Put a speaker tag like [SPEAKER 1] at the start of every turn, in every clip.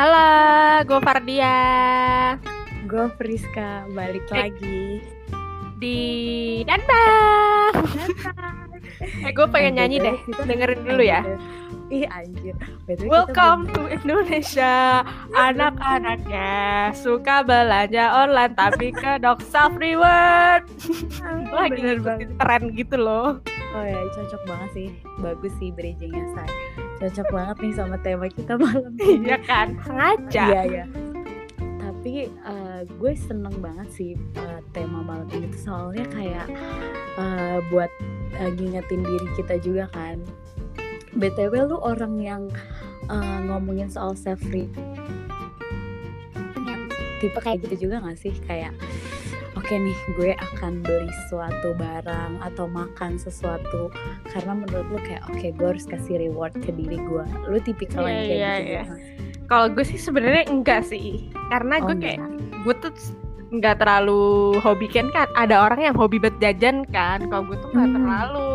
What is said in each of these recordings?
[SPEAKER 1] Halo, gue Fardia
[SPEAKER 2] Gue Friska, balik
[SPEAKER 1] Eh.
[SPEAKER 2] lagi
[SPEAKER 1] di Danbang. Eh, gue pengen nyanyi deh. Dengerin dulu ya.
[SPEAKER 2] Ih anjir kita
[SPEAKER 1] Welcome to Indonesia. Anak-anaknya suka belanja online tapi kedok self reward. Gue lagi
[SPEAKER 2] Bener
[SPEAKER 1] ngikutin tren gitu loh.
[SPEAKER 2] Oh ya cocok banget sih Bagus sih bridgingnya say Cocok banget nih sama tema kita malam ini.
[SPEAKER 1] Iya kan? Sengaja.
[SPEAKER 2] Iya iya. Tapi eh, gue seneng banget sih eh, tema malam ini tuh. Soalnya kayak eh, buat eh, ngingetin diri kita juga kan. BTW lu orang yang eh, ngomongin soal self tipe kayak gitu juga gak sih? Kayak oke nih gue akan beli suatu barang atau makan sesuatu karena menurut lu kayak oke gue harus kasih reward ke diri gue lu tipikal yang
[SPEAKER 1] Iya,
[SPEAKER 2] kayak
[SPEAKER 1] iya,
[SPEAKER 2] gitu
[SPEAKER 1] iya.
[SPEAKER 2] nggak sih?
[SPEAKER 1] Kalau gue sih sebenarnya enggak sih. Karena gue
[SPEAKER 2] Oh,
[SPEAKER 1] kayak
[SPEAKER 2] enggak.
[SPEAKER 1] gue tuh nggak terlalu hobi kan kan ada orang yang hobi banget jajan kan kalau gue tuh nggak
[SPEAKER 2] Hmm.
[SPEAKER 1] terlalu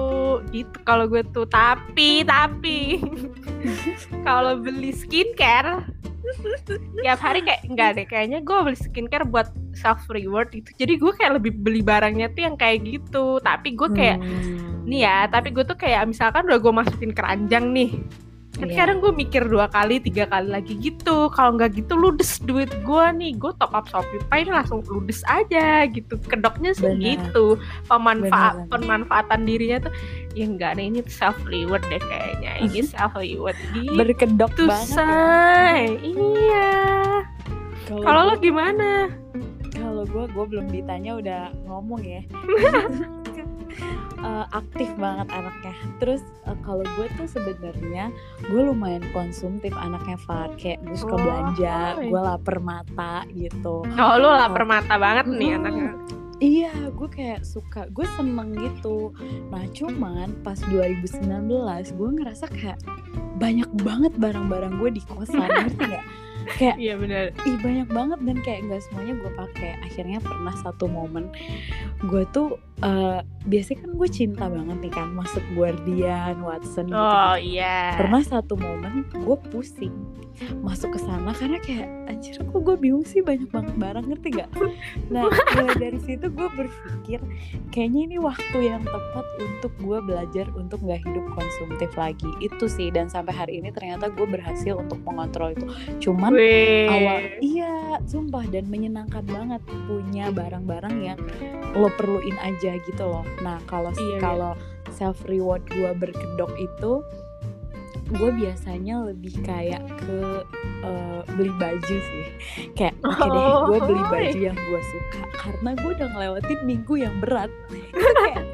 [SPEAKER 1] gitu kalau gue tuh tapi tapi kalau beli skincare tiap hari kayak enggak deh kayaknya gue beli skincare buat self reward itu jadi gue kayak lebih beli barangnya tuh yang kayak gitu. Tapi gue kayak
[SPEAKER 2] Hmm.
[SPEAKER 1] nih ya tapi gue tuh kayak misalkan udah gue masukin keranjang nih kan
[SPEAKER 2] Iya.
[SPEAKER 1] kadang gue mikir dua kali tiga kali lagi gitu. Kalau nggak gitu ludes duit gue nih. Gue top up shopee pay ini langsung ludes aja gitu. Kedoknya sih
[SPEAKER 2] Benar.
[SPEAKER 1] gitu. Pemanfaat
[SPEAKER 2] Benar.
[SPEAKER 1] pemanfaatan dirinya tuh ya enggak nih ini self reward deh kayaknya. Ini self reward gitu
[SPEAKER 2] berkedok
[SPEAKER 1] tuh
[SPEAKER 2] banget. ya.
[SPEAKER 1] say. Iya. Kalau lo gimana?
[SPEAKER 2] Kalau gue gue belum ditanya udah ngomong ya Eh, aktif banget anaknya terus eh, kalau gue tuh sebenarnya gue lumayan konsumtif anaknya Far kayak gue suka
[SPEAKER 1] Oh,
[SPEAKER 2] belanja gue lapar mata gitu
[SPEAKER 1] oh lo lapar mata banget nih
[SPEAKER 2] Mm.
[SPEAKER 1] anaknya
[SPEAKER 2] Iya, gue kayak suka, gue seneng gitu. Nah, cuman pas 2019 gue ngerasa kayak banyak banget barang-barang gue di kosan, ngerti gak? Kayak
[SPEAKER 1] iya benar
[SPEAKER 2] ih banyak banget dan kayak nggak semuanya gue pakai. Akhirnya pernah satu momen gue tuh eh, biasanya kan gue cinta banget nih kan masuk Guardian, Watson gitu.
[SPEAKER 1] oh iya
[SPEAKER 2] Pernah satu momen gue pusing masuk ke sana karena kayak anjir kok gue bingung sih banyak banget barang ngerti gak? Nah dari situ gue berpikir kayaknya ini waktu yang tepat untuk gue belajar untuk nggak hidup konsumtif lagi itu sih dan sampai hari ini ternyata gue berhasil untuk mengontrol itu. Cuman Awal iya sumpah dan menyenangkan banget punya barang-barang yang lo perluin aja gitu loh nah kalau
[SPEAKER 1] Iya, iya.
[SPEAKER 2] kalau self reward gue berkedok itu gue biasanya lebih kayak ke eh, beli baju sih kayak oke deh gue beli
[SPEAKER 1] Oh,
[SPEAKER 2] baju yang gue suka karena gue udah ngelewatin minggu yang berat kayak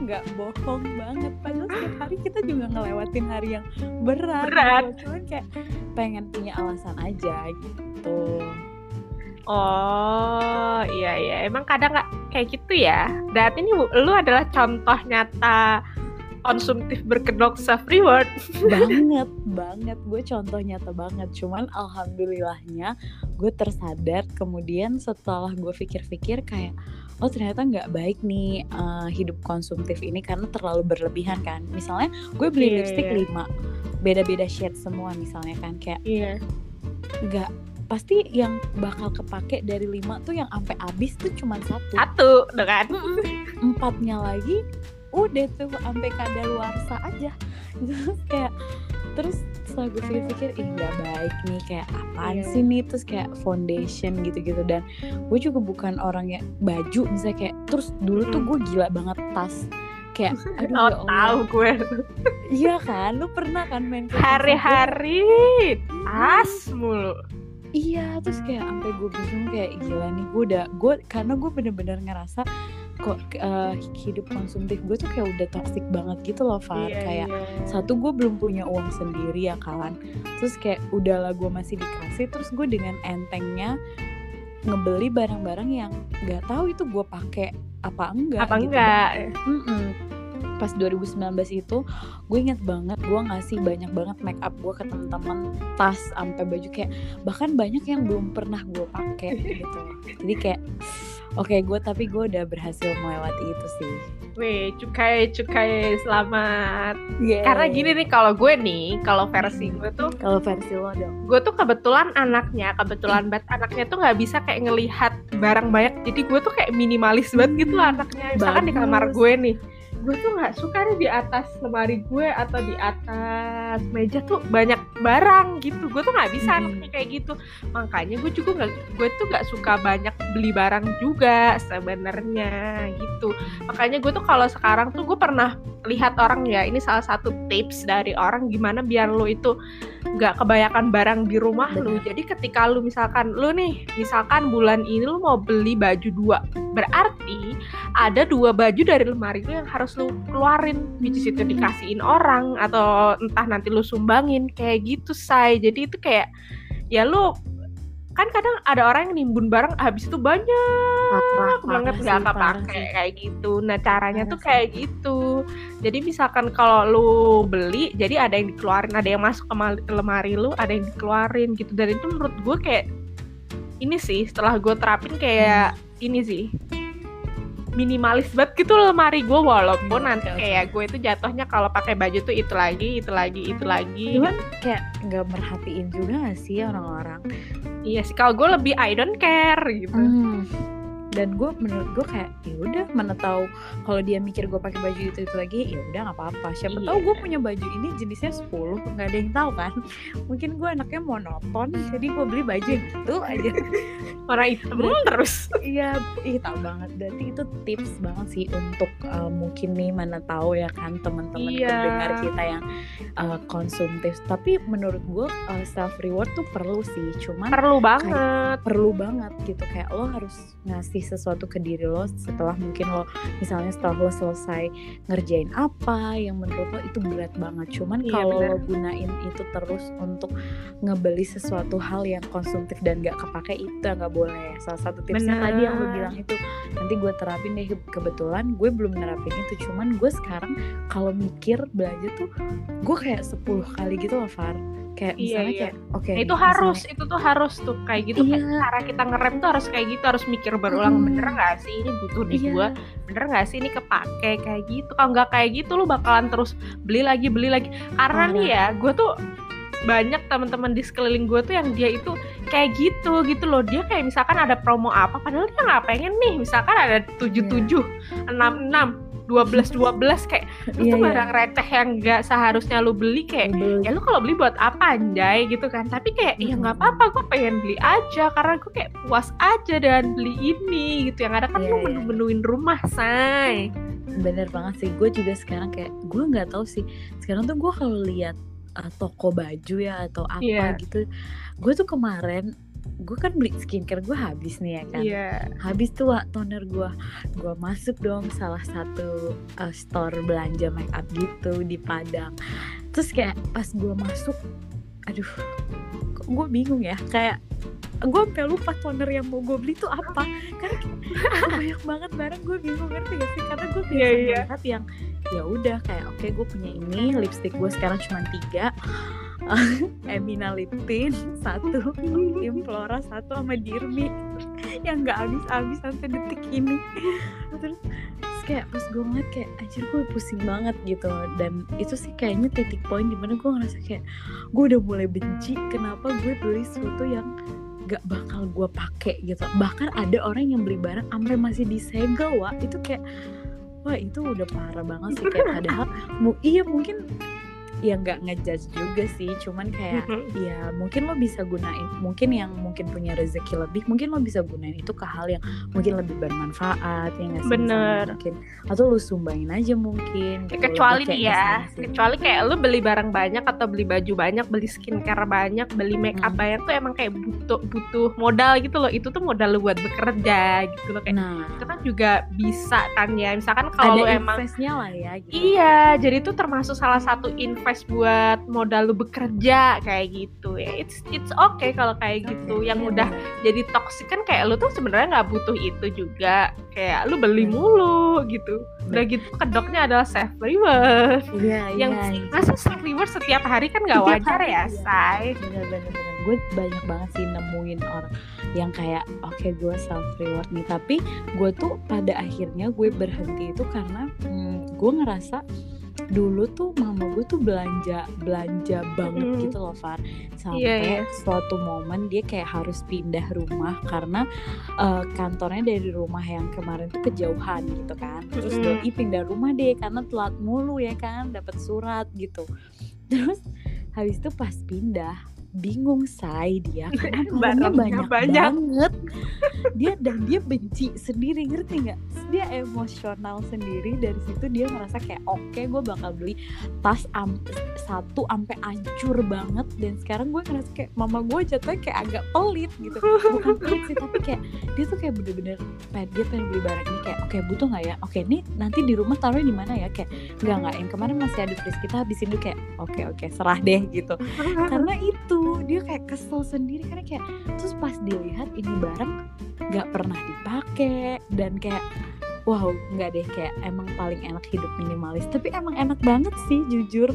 [SPEAKER 2] nggak bohong banget padahal setiap hari kita juga ngelewatin hari yang berat,
[SPEAKER 1] Berat.
[SPEAKER 2] gitu. cuman kayak pengen punya alasan aja gitu
[SPEAKER 1] Oh iya iya emang kadang nggak kayak gitu ya. Berarti ini lu adalah contoh nyata konsumtif berkedok self reward.
[SPEAKER 2] banget banget gue contoh nyata banget cuman alhamdulillahnya gue tersadar kemudian setelah gue pikir-pikir kayak oh ternyata nggak baik nih eh, hidup konsumtif ini karena terlalu berlebihan kan misalnya gue beli
[SPEAKER 1] Iya,
[SPEAKER 2] lipstick
[SPEAKER 1] iya.
[SPEAKER 2] 5 beda-beda shade semua misalnya kan kayak
[SPEAKER 1] Iya.
[SPEAKER 2] nggak pasti yang bakal kepake dari lima tuh yang sampai habis tuh cuman satu
[SPEAKER 1] Satu, kan?
[SPEAKER 2] empatnya lagi udah tuh sampai kadaluarsa aja terus kayak terus setelah gue pikir-pikir ih nggak baik nih kayak apaan
[SPEAKER 1] Iya.
[SPEAKER 2] sih nih terus kayak foundation gitu-gitu dan gue juga bukan orang yang baju misalnya kayak terus dulu tuh
[SPEAKER 1] Mm.
[SPEAKER 2] gue gila banget tas kayak aduh
[SPEAKER 1] Oh
[SPEAKER 2] ya Allah.
[SPEAKER 1] tahu gue
[SPEAKER 2] iya kan lu pernah kan main pasar?
[SPEAKER 1] hari-hari tas mulu.
[SPEAKER 2] Iya, terus kayak sampai gue bingung kayak gila nih gue udah gue karena gue bener-bener ngerasa kok eh, hidup konsumtif gue tuh kayak udah toxic banget gitu loh Far
[SPEAKER 1] Iya,
[SPEAKER 2] kayak
[SPEAKER 1] iya.
[SPEAKER 2] satu gue belum punya uang sendiri ya kan terus kayak udahlah gue masih dikasih terus gue dengan entengnya ngebeli barang-barang yang nggak tahu itu gue pakai apa enggak
[SPEAKER 1] apa
[SPEAKER 2] gitu.
[SPEAKER 1] enggak?
[SPEAKER 2] Mm-mm. pas 2019 itu gue inget banget gue ngasih banyak banget make up gue ke teman-teman tas sampai baju kayak bahkan banyak yang belum pernah gue pakai gitu jadi kayak oke gue tapi gue udah berhasil melewati itu sih
[SPEAKER 1] Weh, cukai cukai selamat.
[SPEAKER 2] Yeay.
[SPEAKER 1] Karena gini nih kalau gue nih, kalau versi gue tuh,
[SPEAKER 2] kalau versi lo dong
[SPEAKER 1] gue tuh kebetulan anaknya, kebetulan banget anaknya tuh nggak bisa kayak ngelihat barang banyak. Jadi gue tuh kayak minimalis banget gitu lah anaknya. Misalkan di kamar
[SPEAKER 2] Bagus.
[SPEAKER 1] gue nih, gue tuh nggak suka nih di atas lemari gue atau di atas meja tuh banyak barang gitu. Gue tuh nggak bisa
[SPEAKER 2] Hmm.
[SPEAKER 1] anaknya kayak gitu. Makanya gue juga nggak, gue tuh nggak suka banyak beli barang juga sebenarnya gitu. Makanya gue tuh kalau sekarang tuh gue pernah lihat orang ya ini salah satu tips dari orang gimana biar lo itu nggak kebanyakan barang di rumah lu. Jadi ketika lu misalkan lu nih misalkan bulan ini lu mau beli baju dua, berarti ada dua baju dari lemari lu yang harus lu keluarin, which is itu dikasihin orang atau entah nanti lu sumbangin kayak gitu say. Jadi itu kayak ya lu kan kadang ada orang yang nimbun barang habis itu banyak
[SPEAKER 2] Parah,
[SPEAKER 1] banget nggak
[SPEAKER 2] sih,
[SPEAKER 1] kepake
[SPEAKER 2] sih.
[SPEAKER 1] kayak gitu. Nah caranya
[SPEAKER 2] Parah
[SPEAKER 1] tuh
[SPEAKER 2] sih.
[SPEAKER 1] kayak gitu. Jadi misalkan kalau lu beli, jadi ada yang dikeluarin, ada yang masuk ke lemari lu, ada yang dikeluarin gitu. Dan itu menurut gue kayak ini sih setelah gue terapin kayak
[SPEAKER 2] Hmm.
[SPEAKER 1] ini sih minimalis banget gitu lemari gue walaupun nanti kayak gue itu jatuhnya kalau pakai baju tuh itu lagi itu lagi itu lagi.
[SPEAKER 2] Cuman kayak nggak merhatiin juga gak sih orang-orang?
[SPEAKER 1] Iya sih kalau gue lebih I don't care gitu.
[SPEAKER 2] Hmm. Dan gue menurut gue kayak ya udah mana tahu kalau dia mikir gue pakai baju itu itu lagi ya udah nggak apa-apa. Siapa
[SPEAKER 1] Iya.
[SPEAKER 2] tahu gue punya baju ini jenisnya 10 nggak ada yang tahu kan? Mungkin gue anaknya monoton jadi gue beli baju yang itu aja.
[SPEAKER 1] Warna hitam terus.
[SPEAKER 2] Iya iya tahu banget. Berarti itu tips banget sih untuk uh, mungkin nih mana tahu ya kan teman-teman
[SPEAKER 1] Iya.
[SPEAKER 2] pendengar kita yang uh, konsumtif. Tapi menurut gue uh, self reward tuh perlu sih cuman
[SPEAKER 1] perlu banget.
[SPEAKER 2] perlu banget gitu. Kayak lo harus ngasih sesuatu ke diri lo setelah mungkin lo misalnya setelah lo selesai ngerjain apa yang menurut lo itu berat banget. Cuman
[SPEAKER 1] Iya,
[SPEAKER 2] kalau lo gunain itu terus untuk ngebeli sesuatu hal yang konsumtif dan gak kepake itu nggak boleh. Salah satu tipsnya
[SPEAKER 1] Benar.
[SPEAKER 2] tadi yang lo bilang itu nanti gue terapin deh. Kebetulan gue belum nerapin itu cuman gue sekarang kalau mikir belanja tuh gue kayak 10 kali gitu loh Far kayak
[SPEAKER 1] Iya,
[SPEAKER 2] misalnya
[SPEAKER 1] iya.
[SPEAKER 2] kayak oke
[SPEAKER 1] Nah,
[SPEAKER 2] nih,
[SPEAKER 1] itu
[SPEAKER 2] misalnya-
[SPEAKER 1] harus itu tuh harus tuh kayak gitu kayak
[SPEAKER 2] Iya.
[SPEAKER 1] cara kita ngerem tuh harus kayak gitu harus mikir berulang
[SPEAKER 2] Mm.
[SPEAKER 1] bener nggak sih ini butuh di
[SPEAKER 2] Iya.
[SPEAKER 1] gua bener nggak sih ini kepake kayak gitu kalau nggak kayak gitu lu bakalan terus beli lagi beli lagi karena nih ya gue tuh banyak teman-teman di sekeliling gue tuh yang dia itu kayak gitu gitu loh dia kayak misalkan ada promo apa padahal dia nggak pengen nih misalkan ada tujuh tujuh enam enam dua belas dua belas kayak itu
[SPEAKER 2] Iya,
[SPEAKER 1] tuh
[SPEAKER 2] iya.
[SPEAKER 1] barang receh yang nggak seharusnya lu beli kayak
[SPEAKER 2] Beli.
[SPEAKER 1] ya lu kalau beli buat apa anjay gitu kan tapi kayak ya nggak apa-apa gue pengen beli aja karena gue kayak puas aja dengan beli ini gitu yang ada kan
[SPEAKER 2] Iya,
[SPEAKER 1] lu
[SPEAKER 2] iya.
[SPEAKER 1] menu-menuin rumah say
[SPEAKER 2] bener banget sih gue juga sekarang kayak gue nggak tahu sih sekarang tuh gue kalau lihat uh, toko baju ya atau apa
[SPEAKER 1] Iya.
[SPEAKER 2] gitu gue tuh kemarin gue kan beli skincare gue habis nih ya kan.
[SPEAKER 1] Iya.
[SPEAKER 2] Habis tuh Wak, toner gue gue masuk dong salah satu uh, store belanja make up gitu di Padang. Terus kayak pas gue masuk aduh kok gue bingung ya? Kayak gue sampai lupa toner yang mau gue beli tuh apa. Karena banyak banget barang. Gue bingung ngerti gak sih? Karena gue biasa
[SPEAKER 1] Iya, iya.
[SPEAKER 2] melihat yang ya udah kayak oke gue punya ini lipstick gue sekarang cuma tiga Emina lip tint satu Implora satu sama Dirmi. Yang nggak habis-habis sampai detik ini. Terus kayak pas gue ngeliat kayak anjir gue pusing banget gitu dan itu sih kayaknya titik poin di mana gue ngerasa kayak gue udah mulai benci kenapa gue beli sesuatu yang gak bakal gue pakai gitu. Bahkan ada orang yang beli barang sampai masih disegel wah itu kayak wah itu udah parah banget sih kayak padahal mu iya mungkin ya nggak ngejudge juga sih cuman kayak ya mungkin lo bisa gunain mungkin yang mungkin punya rezeki lebih mungkin lo bisa gunain itu ke hal yang mungkin lebih bermanfaat ya nggak sih
[SPEAKER 1] Bener.
[SPEAKER 2] Mungkin atau lo sumbangin aja mungkin gitu.
[SPEAKER 1] kecuali nih ya kecuali kayak lu beli barang banyak atau beli baju banyak beli skincare banyak beli make up
[SPEAKER 2] Hmm.
[SPEAKER 1] banyak tuh emang kayak butuh butuh modal gitu loh itu tuh modal lu buat bekerja gitu loh kayak
[SPEAKER 2] nah
[SPEAKER 1] itu kan juga bisa kan ya misalkan kalau emang
[SPEAKER 2] investnya lah ya gitu
[SPEAKER 1] Iya, jadi itu termasuk salah satu invest buat modal lu bekerja kayak gitu ya. It's it's okay kalau kayak gitu.
[SPEAKER 2] Oke,
[SPEAKER 1] Yang
[SPEAKER 2] iya
[SPEAKER 1] udah jadi toxic kan kayak lu tuh sebenarnya nggak butuh itu juga. Kayak lu beli
[SPEAKER 2] Hmm.
[SPEAKER 1] mulu gitu. Udah gitu kedoknya adalah self reward.
[SPEAKER 2] iya
[SPEAKER 1] Yang
[SPEAKER 2] iya
[SPEAKER 1] masa self reward setiap hari kan nggak wajar
[SPEAKER 2] hari,
[SPEAKER 1] ya,
[SPEAKER 2] iya.
[SPEAKER 1] say.
[SPEAKER 2] gue banyak banget sih nemuin orang yang kayak oke okay, gue self reward nih tapi gue tuh pada akhirnya gue berhenti itu karena hmm, gue ngerasa dulu tuh mama gue tuh belanja belanja banget mm. gitu loh Far sampai yeah, yeah. suatu momen dia kayak harus pindah rumah karena uh, kantornya dari rumah yang kemarin tuh kejauhan gitu kan terus mm. doi pindah rumah deh karena telat mulu ya kan dapat surat gitu terus habis itu pas pindah bingung say dia. Karena barangnya banyak, banyak. banget. Dia dan dia benci sendiri ngerti nggak? Dia emosional sendiri. Dari situ dia merasa kayak oke okay, gue bakal beli tas am satu sampai ancur banget. Dan sekarang gue ngerasa kayak mama gue jatuhnya kayak agak pelit gitu. Bukan pelit sih tapi kayak dia tuh kayak bener-bener dia pengen beli barang ini kayak oke okay, butuh nggak ya? Oke okay, nih nanti di rumah taruh di mana ya? Kayak nggak nggak. Yang kemarin masih ada fris kita habisin dulu. Kayak oke okay, oke okay, serah deh gitu. Karena itu dia kayak kesel sendiri karena kayak terus pas dilihat ini barang nggak pernah dipakai dan kayak wow nggak deh kayak emang paling enak hidup minimalis. Tapi emang enak banget sih jujur.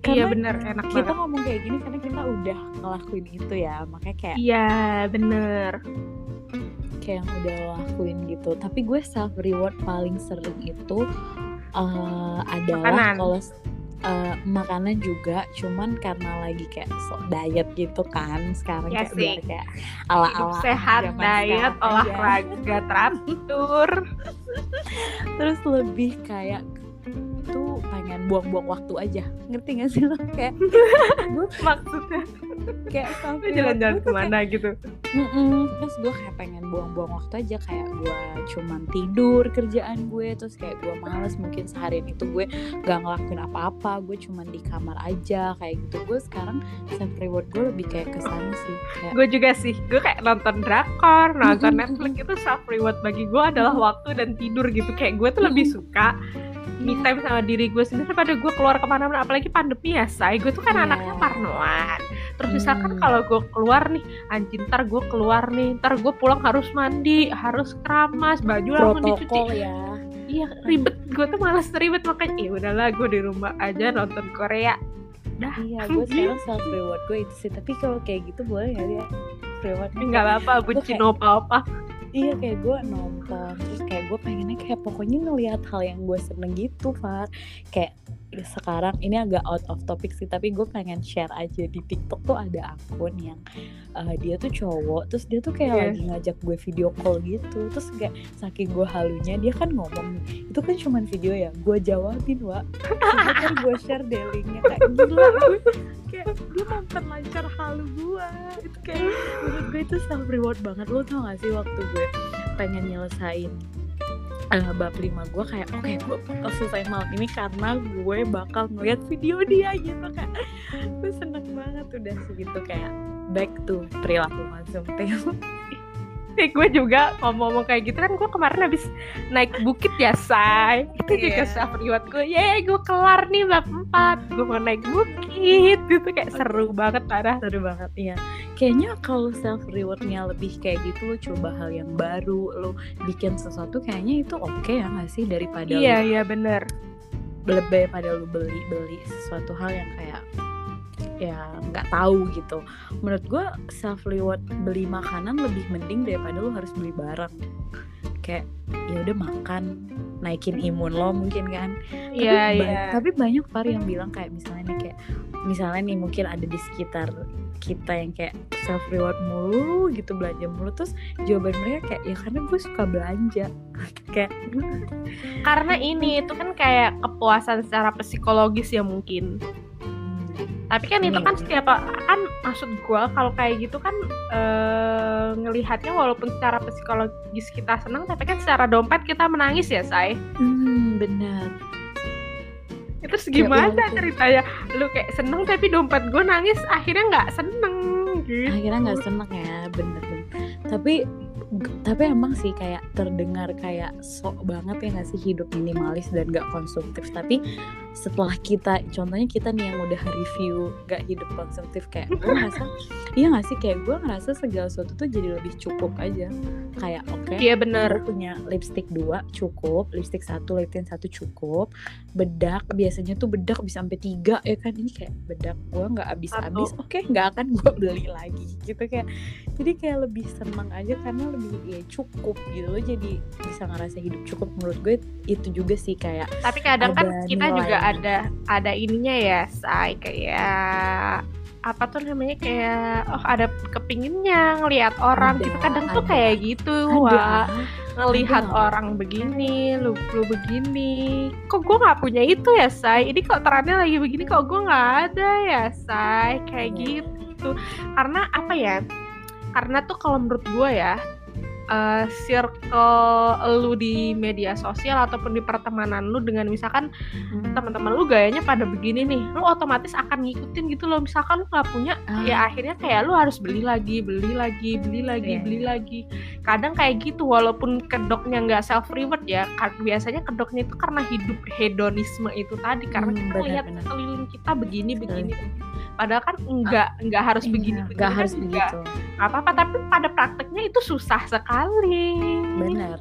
[SPEAKER 1] Iya, karena iya bener enak
[SPEAKER 2] kita banget. ngomong kayak gini karena kita udah ngelakuin itu ya makanya kayak
[SPEAKER 1] iya bener.
[SPEAKER 2] Kayak yang udah lakuin gitu. Tapi gue self reward paling sering itu uh, adalah kalau uh, makanan juga cuman karena lagi kayak so diet gitu kan sekarang ya kayak sih. biar kayak ala ala
[SPEAKER 1] sehat diet olahraga teratur.
[SPEAKER 2] Terus lebih kayak tuh pengen buang-buang waktu aja. Ngerti gak sih lo? Kayak
[SPEAKER 1] maksudnya? kayak sampai jalan-jalan ke mana kayak, gitu?
[SPEAKER 2] Mm terus gue kayak pengen buang-buang waktu aja kayak gue cuman tidur kerjaan gue terus kayak gue males mungkin seharian itu gue gak ngelakuin apa-apa gue cuman di kamar aja kayak gitu. Gue sekarang self reward gue lebih kayak ke sana sih kayak...
[SPEAKER 1] gue juga sih gue kayak nonton drakor nonton Netflix itu self reward bagi gue adalah waktu dan tidur gitu. Kayak gue tuh lebih suka me time sama diri gue sendiri daripada gue keluar ke mana-mana. Apalagi pandemi ya say. Gue tuh kan yeah. anaknya parnoan. Terus misalkan hmm. kalau gue keluar nih anjing ntar gue keluar nih ntar gue pulang harus mandi harus keramas baju langsung dicuci.
[SPEAKER 2] ya.
[SPEAKER 1] Iya ribet. Gue tuh malas ribet makanya ya udahlah gue di rumah aja nonton Korea.
[SPEAKER 2] Dah iya gue sekarang self reward gue itu sih tapi kalau kayak gitu boleh ya? Dia
[SPEAKER 1] reward nggak apa-apa bucin apa apa
[SPEAKER 2] iya kayak gue nonton terus kayak gue pengennya kayak pokoknya ngelihat hal yang gue seneng gitu Far. Kayak sekarang ini agak out of topic sih tapi gue pengen share aja di TikTok tuh ada akun yang uh, dia tuh cowok terus dia tuh kayak yeah. lagi ngajak gue video call gitu terus kayak saking gue halunya dia kan ngomong itu kan cuman video ya gue jawabin wa kan gue share deh linknya kayak gila. Kayak dia memperlancar halu gue itu kayak menurut gue itu self reward banget. Lo tau gak sih waktu gue pengen nyelesain uh, bab lima gue kayak oke okay, gue bakal selesai malam ini karena gue bakal ngeliat video dia gitu kan. Gue seneng banget udah segitu kayak back to perilaku konsumtif
[SPEAKER 1] Eh, gue juga ngomong-ngomong kayak gitu kan gue kemarin habis naik bukit ya say. Itu yeah. juga self reward gue. Ya gue kelar nih bab empat. Gue mau naik bukit. Gitu kayak seru banget parah.
[SPEAKER 2] Seru banget iya. Kayaknya kalau self rewardnya lebih kayak gitu lo coba hal yang baru lo bikin sesuatu kayaknya itu oke okay ya gak sih daripada
[SPEAKER 1] iya iya bener.
[SPEAKER 2] Lebih pada lo beli beli sesuatu hal yang kayak ya nggak tahu gitu. Menurut gue self reward beli makanan lebih mending daripada lo harus beli barang. Kayak ya udah makan naikin imun lo mungkin kan.
[SPEAKER 1] Iya iya. yeah.
[SPEAKER 2] tapi banyak par yang bilang kayak misalnya nih kayak misalnya nih mungkin ada di sekitar kita yang kayak self reward mulu gitu belanja mulu terus jawaban mereka kayak ya karena gue suka belanja. Kayak
[SPEAKER 1] karena ini itu kan kayak kepuasan secara psikologis ya mungkin tapi kan itu kan setiap kan maksud gue kalau kayak gitu kan e, ngelihatnya walaupun secara psikologis kita senang tapi kan secara dompet kita menangis ya say?
[SPEAKER 2] Hmm, benar.
[SPEAKER 1] Itu gimana ya, ceritanya? Lu kayak seneng tapi dompet gue nangis akhirnya nggak seneng
[SPEAKER 2] gitu. Akhirnya nggak seneng ya bener bener tapi tapi emang sih kayak terdengar kayak sok banget ya nggak sih hidup minimalis dan gak konsumtif. Tapi setelah kita contohnya kita nih yang udah review gak hidup konsumtif kayak gue ngerasa iya gak sih? Kayak gue ngerasa segala sesuatu tuh jadi lebih cukup aja. Kayak oke okay,
[SPEAKER 1] Iya bener.
[SPEAKER 2] gue punya lipstick dua cukup. Lipstick satu lip tint satu cukup. Bedak biasanya tuh bedak bisa sampai tiga ya kan? Ini kayak bedak gue nggak habis habis oke nggak akan gue beli lagi gitu kayak. Jadi kayak lebih senang aja karena lebih ya cukup gitu. Jadi bisa ngerasa hidup cukup menurut gue itu juga sih kayak
[SPEAKER 1] Tapi kadang kan kita juga
[SPEAKER 2] nilainya.
[SPEAKER 1] ada ada ininya ya, say kayak apa tuh namanya kayak oh ada kepinginnya ngelihat orang.
[SPEAKER 2] Ada,
[SPEAKER 1] gitu kadang tuh
[SPEAKER 2] ada.
[SPEAKER 1] kayak gitu
[SPEAKER 2] ada.
[SPEAKER 1] Wah ngelihat
[SPEAKER 2] ada.
[SPEAKER 1] orang begini lu lu begini. Kok gue nggak punya itu ya say ini kok trennya lagi begini kok gue nggak ada ya say kayak
[SPEAKER 2] Iya.
[SPEAKER 1] gitu. Karena apa ya? Karena tuh kalau menurut gue ya eh, circle lu di media sosial ataupun di pertemanan lu dengan misalkan
[SPEAKER 2] Hmm.
[SPEAKER 1] teman-teman lu gayanya pada begini nih lu otomatis akan ngikutin gitu loh misalkan lu nggak punya
[SPEAKER 2] Ah.
[SPEAKER 1] ya akhirnya kayak lu harus beli lagi beli lagi beli lagi
[SPEAKER 2] Iya,
[SPEAKER 1] beli lagi kadang kayak gitu walaupun kedoknya nggak self reward ya biasanya kedoknya itu karena hidup hedonisme itu tadi karena
[SPEAKER 2] Hmm,
[SPEAKER 1] kita
[SPEAKER 2] benar,
[SPEAKER 1] lihat
[SPEAKER 2] benar.
[SPEAKER 1] sekeliling kita begini begini begini. Padahal kan enggak enggak harus
[SPEAKER 2] Iya,
[SPEAKER 1] begini
[SPEAKER 2] nggak
[SPEAKER 1] begini
[SPEAKER 2] harus
[SPEAKER 1] kan
[SPEAKER 2] begitu.
[SPEAKER 1] apa-apa tapi pada prakteknya itu susah sekali.
[SPEAKER 2] Bener.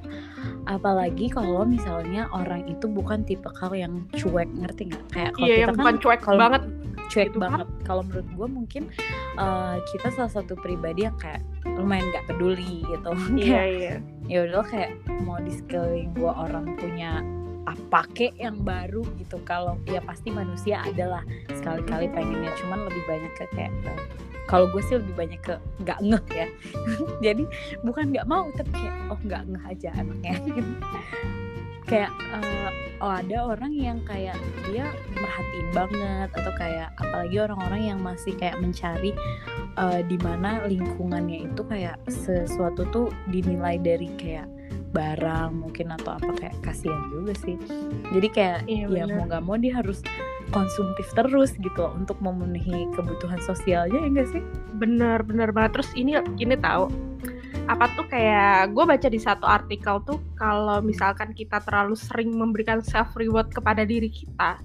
[SPEAKER 2] Apalagi kalau misalnya orang itu bukan tipe kal yang cuek ngerti nggak? Kayak kalau
[SPEAKER 1] iya
[SPEAKER 2] kita
[SPEAKER 1] yang
[SPEAKER 2] kan
[SPEAKER 1] bukan cuek
[SPEAKER 2] kalau
[SPEAKER 1] banget
[SPEAKER 2] cuek
[SPEAKER 1] gitu kan.
[SPEAKER 2] banget. Kalau menurut gue mungkin eh, kita salah satu pribadi yang kayak lumayan nggak peduli gitu.
[SPEAKER 1] Iya iya.
[SPEAKER 2] ya udah kayak mau di sekeliling gue orang punya apa kek yang baru gitu. Kalau ya pasti manusia adalah sekali-kali pengennya cuman lebih banyak ke kayak kalau gue sih lebih banyak ke nggak ngeh ya. Jadi bukan nggak mau tapi kayak oh nggak ngeh aja anaknya. Kayak eh, oh ada orang yang kayak dia merhatiin banget atau kayak apalagi orang-orang yang masih kayak mencari eh, di mana lingkungannya itu kayak sesuatu tuh dinilai dari kayak barang mungkin atau apa kayak kasihan juga sih. Jadi kayak
[SPEAKER 1] Iya,
[SPEAKER 2] ya
[SPEAKER 1] bener.
[SPEAKER 2] mau nggak mau dia harus konsumtif terus gitu loh untuk memenuhi kebutuhan sosialnya ya enggak sih?
[SPEAKER 1] Bener bener banget. Terus ini ini tahu apa tuh kayak gue baca di satu artikel tuh kalau misalkan kita terlalu sering memberikan self reward kepada diri kita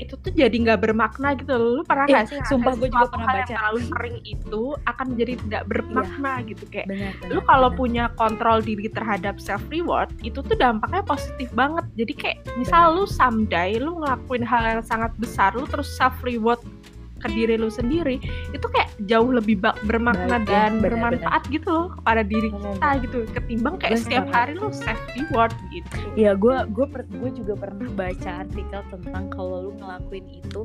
[SPEAKER 1] itu tuh jadi nggak bermakna gitu loh. lu pernah
[SPEAKER 2] Eh,
[SPEAKER 1] nggak sih ngerasain
[SPEAKER 2] sumpah gue juga pernah
[SPEAKER 1] yang
[SPEAKER 2] baca. Iya.
[SPEAKER 1] terlalu sering itu akan jadi tidak bermakna gitu kayak
[SPEAKER 2] benar
[SPEAKER 1] lu kalau punya kontrol diri terhadap self reward itu tuh dampaknya positif banget jadi kayak misal lu someday lu ngelakuin hal yang sangat besar lu terus self reward ke diri lu sendiri itu kayak jauh lebih bermakna
[SPEAKER 2] Baik, ya,
[SPEAKER 1] dan
[SPEAKER 2] benar,
[SPEAKER 1] bermanfaat gitu loh kepada diri
[SPEAKER 2] Benar,
[SPEAKER 1] kita gitu ketimbang kayak
[SPEAKER 2] Gue
[SPEAKER 1] setiap
[SPEAKER 2] sepakat.
[SPEAKER 1] hari lu self reward gitu.
[SPEAKER 2] Ya gue gue gue juga pernah baca artikel tentang kalau lu ngelakuin itu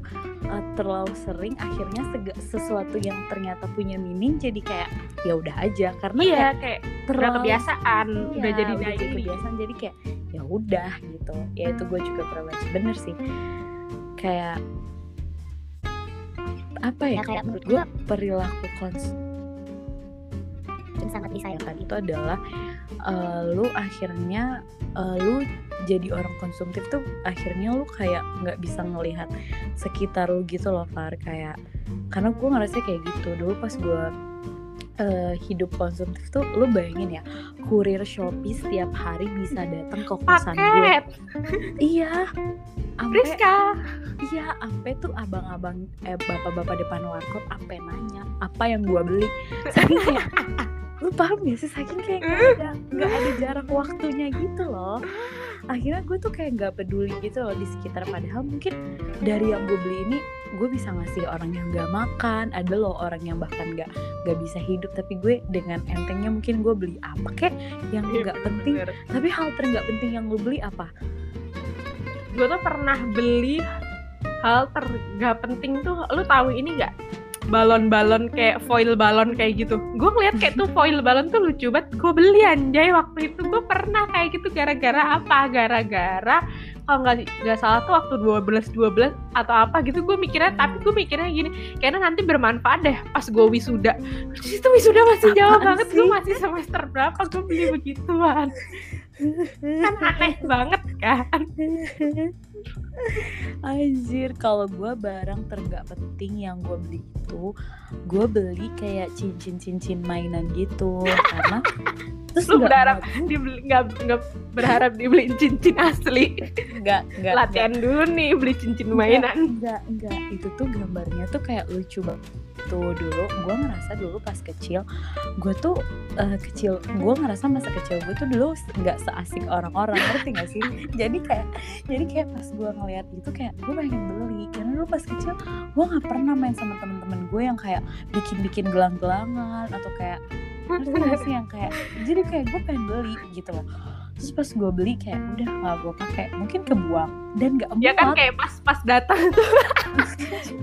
[SPEAKER 2] uh, terlalu sering akhirnya sesuatu yang ternyata punya meaning jadi kayak ya udah aja. Karena
[SPEAKER 1] iya
[SPEAKER 2] kayak
[SPEAKER 1] kayak udah
[SPEAKER 2] terlalu
[SPEAKER 1] kebiasaan
[SPEAKER 2] Iya,
[SPEAKER 1] udah jadi
[SPEAKER 2] udah jadi
[SPEAKER 1] daily
[SPEAKER 2] kebiasaan jadi kayak ya udah gitu. Ya itu gue juga pernah baca. Bener sih. Kayak apa ya,
[SPEAKER 3] Ya, kayak
[SPEAKER 2] menurut gue perilaku kons
[SPEAKER 3] sangat disayangkan.
[SPEAKER 2] Itu adalah eh, lu akhirnya eh, lu jadi orang konsumtif tuh akhirnya lu kayak nggak bisa ngelihat sekitar lu gitu loh Far. Kayak karena gue ngerasa kayak gitu. Dulu pas gue eh, hidup konsumtif tuh lu bayangin ya kurir Shopee setiap hari bisa datang ke kosan gue iya ampe
[SPEAKER 1] Rizka
[SPEAKER 2] iya ampe tuh abang-abang eh bapak-bapak depan warkop ampe nanya apa yang gua beli? Saking kayak lu paham gak sih saking kayak nggak ada nggak ada jarak waktunya gitu loh akhirnya gue tuh kayak nggak peduli gitu loh di sekitar padahal mungkin dari yang gue beli ini gue bisa ngasih orang yang nggak makan ada loh orang yang bahkan nggak nggak bisa hidup. Tapi gue dengan entengnya mungkin gue beli apa kek yang
[SPEAKER 1] Iya,
[SPEAKER 2] nggak penting.
[SPEAKER 1] bener.
[SPEAKER 2] tapi hal ternggak penting yang lu beli apa?
[SPEAKER 1] Gue tuh pernah beli hal ter gak penting tuh lu tahu ini nggak balon-balon kayak foil balon kayak gitu. Gue ngeliat kayak tuh foil balon tuh lucu banget. Gue beli anjay waktu itu. Gue pernah kayak gitu gara-gara apa? Gara-gara kalau nggak nggak salah tuh waktu 12 12 atau apa gitu gue mikirnya tapi gue mikirnya gini kayaknya nanti bermanfaat deh pas gue wisuda. Terus itu wisuda masih jauh
[SPEAKER 2] Apaan
[SPEAKER 1] banget gue
[SPEAKER 2] sih?
[SPEAKER 1] masih semester berapa gue beli begituan? Kan aneh banget kan
[SPEAKER 2] Anjir, kalau gue barang tergak penting yang gue beli itu, gue beli kayak cincin-cincin mainan gitu, karena terus
[SPEAKER 1] Lu berharap dibeli nggak nggak berharap dibeliin cincin asli?
[SPEAKER 2] Nggak nggak
[SPEAKER 1] latihan dulu nih beli cincin mainan.
[SPEAKER 2] enggak enggak itu tuh gambarnya tuh kayak lucu banget tuh dulu gue ngerasa dulu pas kecil gue tuh eh, kecil gue ngerasa masa kecil gue tuh dulu nggak seasik orang-orang ngerti gak sih? Jadi kayak jadi kayak pas gue ngeliat itu kayak gue pengen beli. Karena dulu pas kecil gue nggak pernah main sama temen-temen gue yang kayak bikin-bikin gelang-gelangan atau kayak ngerti gak sih? Yang kayak jadi kayak gue pengen beli gitu loh terus pas gue beli kayak udah nggak gue pakai. Mungkin kebuang dan nggak
[SPEAKER 1] ya kan kayak pas pas datang tuh.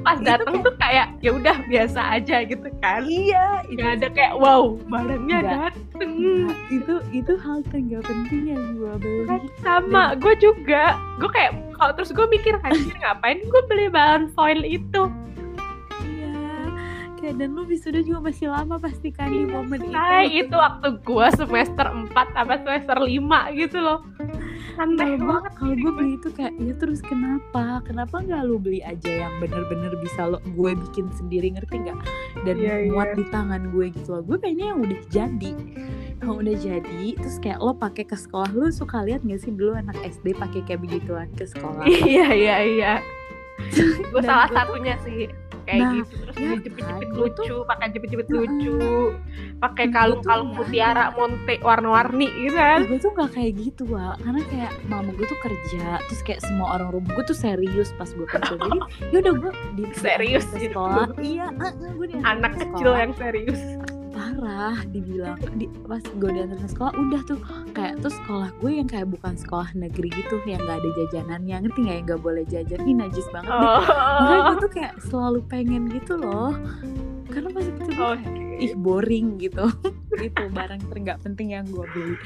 [SPEAKER 1] Pas datang tuh kayak ya udah biasa aja gitu kan.
[SPEAKER 2] Iya, itu
[SPEAKER 1] ada kayak wow barangnya dateng.
[SPEAKER 2] Nah, itu itu hal tergak penting yang gue beli.
[SPEAKER 1] sama gue juga. Gue kayak kalau terus gue mikir anjir ngapain gue beli balon foil itu
[SPEAKER 2] kayak dan lu wisuda juga masih lama pasti kan di momen itu.
[SPEAKER 1] itu waktu gue semester 4 apa semester 5 gitu loh
[SPEAKER 2] gue
[SPEAKER 1] banget
[SPEAKER 2] kalau gue beli itu kayak ya terus kenapa? Kenapa nggak lu beli aja yang bener-bener bisa lo gue bikin sendiri ngerti nggak? Dan
[SPEAKER 1] Iya,
[SPEAKER 2] muat di tangan gue gitu loh. Gue pengennya yang udah jadi, yang udah jadi. Terus kayak lo pakai ke sekolah lu suka lihat nggak sih dulu anak SD pakai kayak begituan ke sekolah?
[SPEAKER 1] iya iya iya gue salah
[SPEAKER 2] gua tuh-
[SPEAKER 1] satunya sih kayak
[SPEAKER 2] Nah,
[SPEAKER 1] gitu. Terus
[SPEAKER 2] ya
[SPEAKER 1] jepit-jepit
[SPEAKER 2] kan, gua tuh-
[SPEAKER 1] lucu pakai jepit-jepit
[SPEAKER 2] Heeh.
[SPEAKER 1] lucu pakai kalung-kalung mutiara monte warna-warni gitu kan.
[SPEAKER 2] Gue tuh gak kayak gitu Wak. Karena kayak mama gue tuh kerja terus kayak semua orang rumah gue tuh serius pas gue kerja. Jadi yaudah gue di
[SPEAKER 1] Serius
[SPEAKER 2] ke
[SPEAKER 1] gitu.
[SPEAKER 2] sekolah. Iya gue
[SPEAKER 1] anak
[SPEAKER 2] ke
[SPEAKER 1] kecil yang serius
[SPEAKER 2] parah dibilang di, pas gue diantar ke sekolah udah tuh. Kayak tuh sekolah gue yang kayak bukan sekolah negeri gitu yang gak ada jajanannya ngerti gak yang gak boleh jajan. Ini najis banget deh. makanya
[SPEAKER 1] oh
[SPEAKER 2] gue tuh kayak selalu pengen gitu loh. Karena pas itu gue kayak, ih boring gitu. Itu barang tergak penting yang gue beli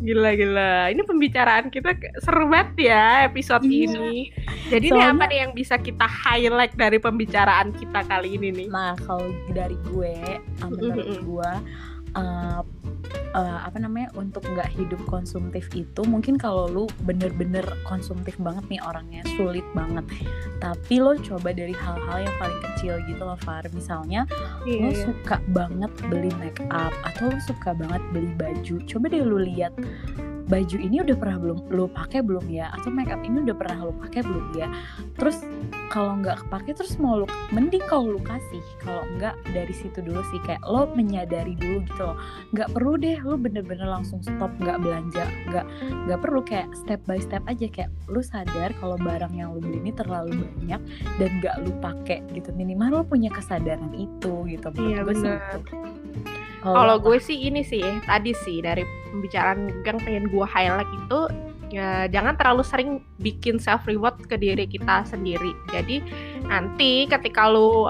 [SPEAKER 1] Gila gila. Ini pembicaraan kita seru banget ya episode
[SPEAKER 2] Iya.
[SPEAKER 1] ini. Jadi ini
[SPEAKER 2] Soalnya-
[SPEAKER 1] apa nih yang bisa kita highlight dari pembicaraan kita kali ini nih?
[SPEAKER 2] Nah, kalau dari gue, menurut
[SPEAKER 1] Mm-mm.
[SPEAKER 2] gue, uh, uh, apa namanya untuk nggak hidup konsumtif itu, mungkin kalau lu bener-bener konsumtif banget nih orangnya sulit banget. Tapi lo coba dari hal-hal yang paling kecil gitu loh, Far. Misalnya lo
[SPEAKER 1] Iya.
[SPEAKER 2] suka banget beli make up atau lo suka banget beli baju. Coba deh lu lihat baju ini udah pernah belum lo pakai belum ya? Atau make up ini udah pernah lo pakai belum ya? Terus kalau nggak kepake terus mau lo mending kalau lo kasih. Kalau nggak dari situ dulu sih. Kayak lo menyadari dulu gitu loh. Nggak perlu deh lo bener-bener langsung stop nggak belanja nggak nggak perlu. Kayak step by step aja. Kayak lo sadar kalau barang yang lo beli ini terlalu banyak dan nggak lo pakai gitu. Minimal lo punya kesadaran itu gitu. Menurut
[SPEAKER 1] Iya,
[SPEAKER 2] gue sih gitu.
[SPEAKER 1] Kalau
[SPEAKER 2] lo
[SPEAKER 1] gue sih ini sih tadi sih dari pembicaraan yang pengen gue highlight itu ya, jangan terlalu sering bikin self reward ke diri kita sendiri. Jadi nanti ketika lu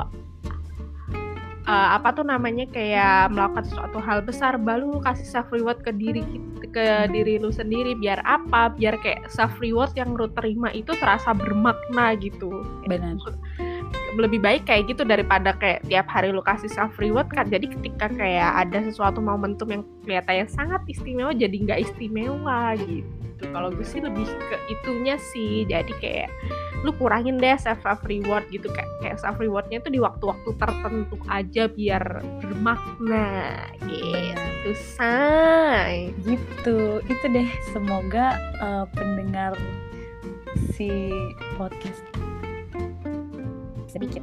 [SPEAKER 1] uh, apa tuh namanya kayak melakukan suatu hal besar baru lu kasih self reward ke diri ke diri lu sendiri biar apa? Biar kayak self reward yang lu terima itu terasa bermakna gitu
[SPEAKER 2] benar
[SPEAKER 1] lebih baik kayak gitu daripada kayak tiap hari lu kasih self reward kan jadi ketika kayak ada sesuatu momentum yang kelihatannya sangat istimewa jadi nggak istimewa gitu. Kalau gue sih lebih ke itunya sih. Jadi kayak lu kurangin deh self self reward gitu kayak kayak self rewardnya tuh di waktu-waktu tertentu aja biar bermakna gitu say.
[SPEAKER 2] Gitu. Itu deh. Semoga uh, pendengar si podcast sedikit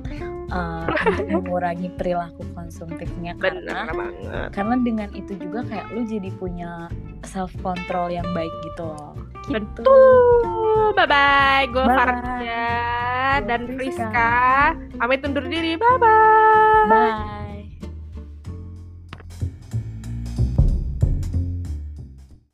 [SPEAKER 2] uh, untuk mengurangi perilaku konsumtifnya
[SPEAKER 1] bener
[SPEAKER 2] karena
[SPEAKER 1] banget
[SPEAKER 2] karena dengan itu juga kayak lu jadi punya self control yang baik gitu loh gitu.
[SPEAKER 1] Betul. Bye bye. Gue
[SPEAKER 2] Gua
[SPEAKER 1] dan. Friska. Pamit undur diri. Bye bye.
[SPEAKER 2] bye